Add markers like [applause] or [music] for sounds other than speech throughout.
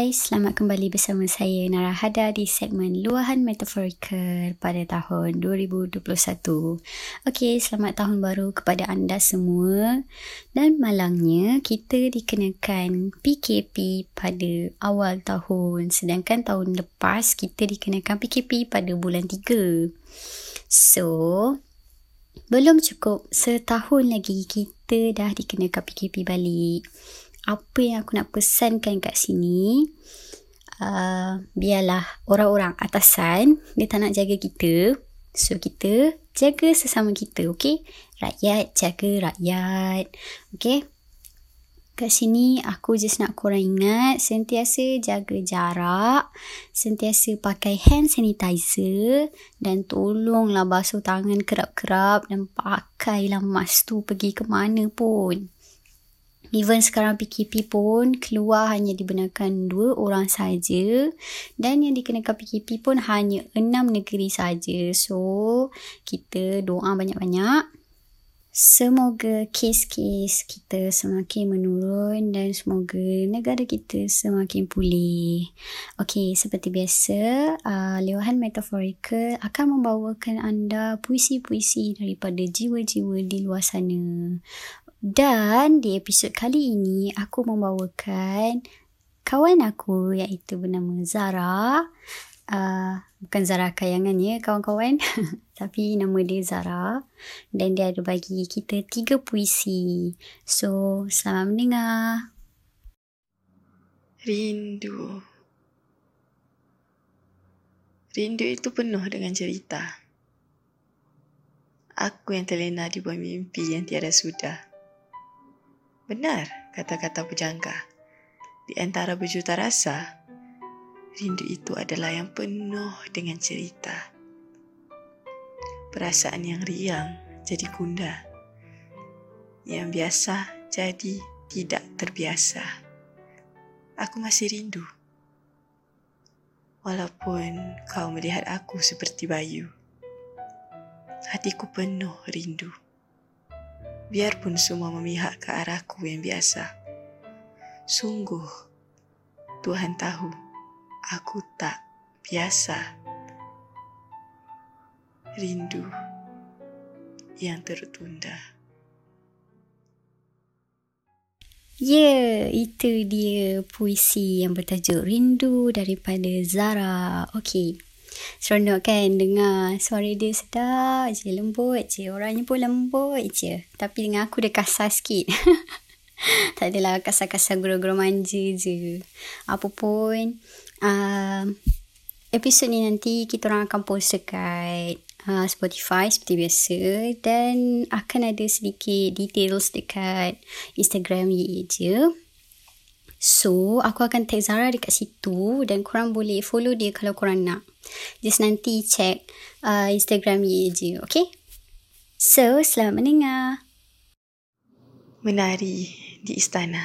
guys, selamat kembali bersama saya Nara Hada di segmen Luahan Metaforikal pada tahun 2021. Okey, selamat tahun baru kepada anda semua. Dan malangnya kita dikenakan PKP pada awal tahun sedangkan tahun lepas kita dikenakan PKP pada bulan 3. So, belum cukup setahun lagi kita dah dikenakan PKP balik apa yang aku nak pesankan kat sini uh, biarlah orang-orang atasan dia tak nak jaga kita. So kita jaga sesama kita okay? Rakyat jaga rakyat okay? Kat sini aku just nak korang ingat sentiasa jaga jarak sentiasa pakai hand sanitizer dan tolonglah basuh tangan kerap-kerap dan pakailah mask tu pergi ke mana pun Even sekarang PKP pun keluar hanya dibenarkan dua orang saja dan yang dikenakan PKP pun hanya enam negeri saja. So, kita doa banyak-banyak. Semoga kes-kes kita semakin menurun dan semoga negara kita semakin pulih. Okey, seperti biasa, uh, Lewahan Metaforikal akan membawakan anda puisi-puisi daripada jiwa-jiwa di luar sana. Dan di episod kali ini aku membawakan kawan aku iaitu bernama Zara. Uh, bukan Zara kayangan ya kawan-kawan. [laughs] Tapi nama dia Zara. Dan dia ada bagi kita tiga puisi. So, selamat mendengar. Rindu. Rindu itu penuh dengan cerita. Aku yang terlena di bawah mimpi yang tiada sudah. Benar kata-kata pujangga. Di antara berjuta rasa, rindu itu adalah yang penuh dengan cerita. Perasaan yang riang jadi kunda. Yang biasa jadi tidak terbiasa. Aku masih rindu. Walaupun kau melihat aku seperti bayu. Hatiku penuh rindu biarpun semua memihak ke arahku yang biasa. Sungguh, Tuhan tahu aku tak biasa. Rindu yang tertunda. Ya, yeah, itu dia puisi yang bertajuk Rindu daripada Zara. Okey. Seronok kan dengar suara dia sedap je, lembut je. Orangnya pun lembut je. Tapi dengan aku dia kasar sikit. [laughs] tak adalah kasar-kasar guru-guru manja je. Apa pun, uh, episod ni nanti kita orang akan post dekat uh, Spotify seperti biasa. Dan akan ada sedikit details dekat Instagram ye je. So, aku akan tag Zara dekat situ dan korang boleh follow dia kalau korang nak. Just nanti check uh, Instagram ye je, okay? So, selamat mendengar. Menari di istana.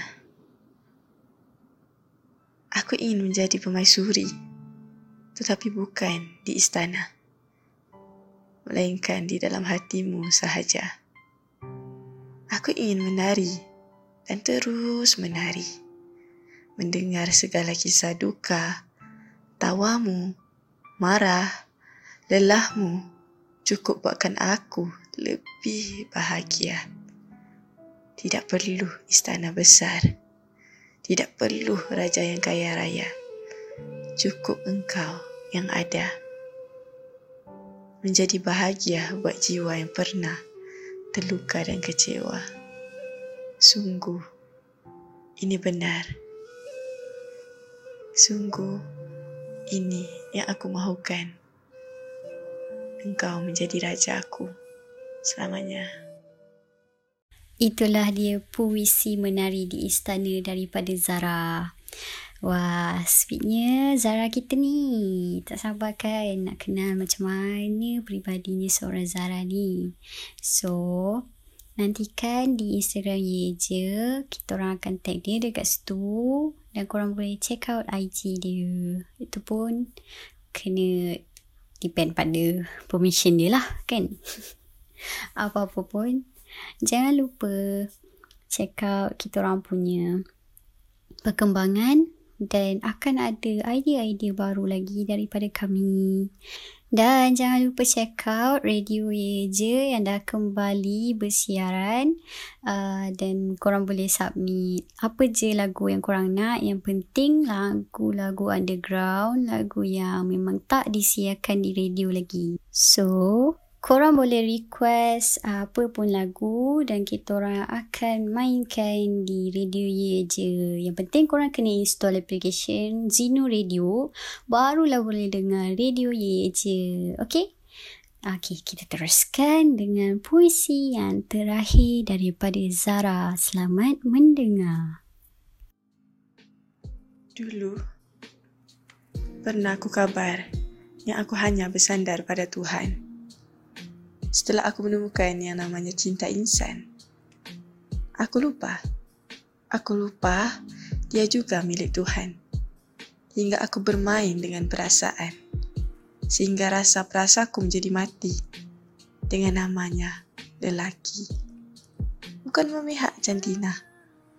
Aku ingin menjadi pemaisuri, tetapi bukan di istana. Melainkan di dalam hatimu sahaja. Aku ingin menari dan terus menari mendengar segala kisah duka, tawamu, marah, lelahmu cukup buatkan aku lebih bahagia. Tidak perlu istana besar. Tidak perlu raja yang kaya raya. Cukup engkau yang ada. Menjadi bahagia buat jiwa yang pernah terluka dan kecewa. Sungguh, ini benar. Sungguh, ini yang aku mahukan. Engkau menjadi raja aku selamanya. Itulah dia puisi menari di istana daripada Zara. Wah, sweetnya Zara kita ni. Tak sabar kan nak kenal macam mana peribadinya seorang Zara ni. So, nantikan di Instagram ye je. Kita orang akan tag dia dekat situ dan korang boleh check out IG dia. Itu pun kena depend pada permission dia lah kan. [laughs] Apa-apa pun jangan lupa check out kita orang punya perkembangan dan akan ada idea-idea baru lagi daripada kami. Dan jangan lupa check out Radio Ye Je yang dah kembali bersiaran uh, dan korang boleh submit apa je lagu yang korang nak. Yang penting lagu-lagu underground, lagu yang memang tak disiarkan di radio lagi. So, korang boleh request apa pun lagu dan kita orang akan mainkan di radio ye je. Yang penting korang kena install application Zino Radio barulah boleh dengar radio ye je. Okay? Okay, kita teruskan dengan puisi yang terakhir daripada Zara. Selamat mendengar. Dulu, pernah aku kabar yang aku hanya bersandar pada Tuhan setelah aku menemukan yang namanya cinta insan. Aku lupa. Aku lupa dia juga milik Tuhan. Hingga aku bermain dengan perasaan. Sehingga rasa perasaku menjadi mati. Dengan namanya lelaki. Bukan memihak jantina.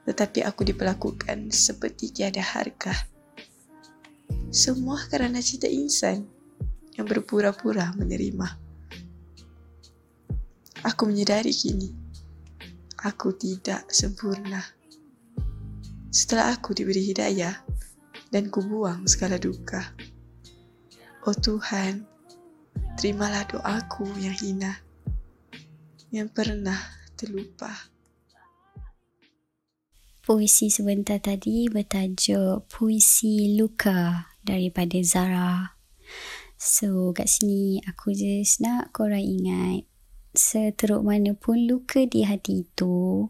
Tetapi aku diperlakukan seperti tiada harga. Semua kerana cinta insan yang berpura-pura menerima. Aku menyadari kini, aku tidak sempurna. Setelah aku diberi hidayah dan kubuang segala duka. Oh Tuhan, terimalah doaku yang hina, yang pernah terlupa. Puisi sebentar tadi bertajuk Puisi Luka daripada Zara. So kat sini aku just nak korang ingat seteruk mana pun luka di hati itu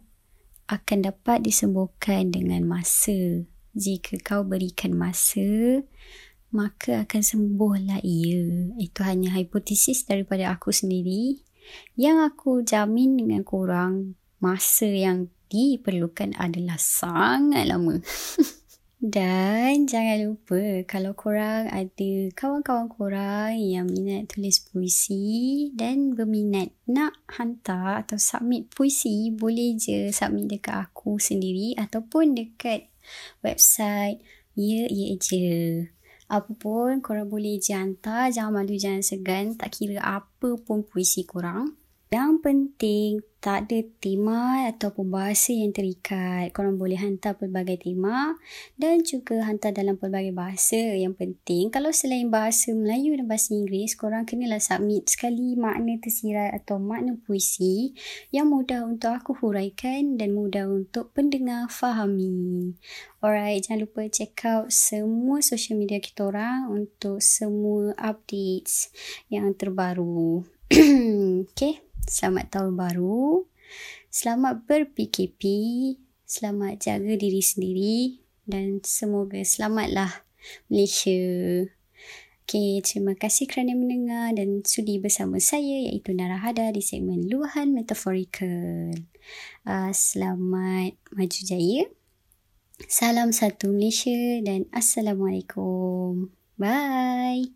akan dapat disembuhkan dengan masa. Jika kau berikan masa, maka akan sembuhlah ia. Itu hanya hipotesis daripada aku sendiri. Yang aku jamin dengan korang, masa yang diperlukan adalah sangat lama. [laughs] Dan jangan lupa kalau korang ada kawan-kawan korang yang minat tulis puisi dan berminat nak hantar atau submit puisi, boleh je submit dekat aku sendiri ataupun dekat website Ya Ya Je. Apa pun korang boleh je hantar, jangan malu, jangan segan, tak kira apa pun puisi korang. Yang penting tak ada tema ataupun bahasa yang terikat. Korang boleh hantar pelbagai tema dan juga hantar dalam pelbagai bahasa. Yang penting kalau selain bahasa Melayu dan bahasa Inggeris, korang kenalah submit sekali makna tersirat atau makna puisi yang mudah untuk aku huraikan dan mudah untuk pendengar fahami. Alright, jangan lupa check out semua social media kita orang untuk semua updates yang terbaru. [coughs] okay. Selamat tahun baru. Selamat ber-PKP. Selamat jaga diri sendiri. Dan semoga selamatlah Malaysia. Okay, terima kasih kerana mendengar dan sudi bersama saya iaitu Narahada di segmen Luahan Metaforikal. Uh, selamat maju jaya. Salam satu Malaysia dan Assalamualaikum. Bye.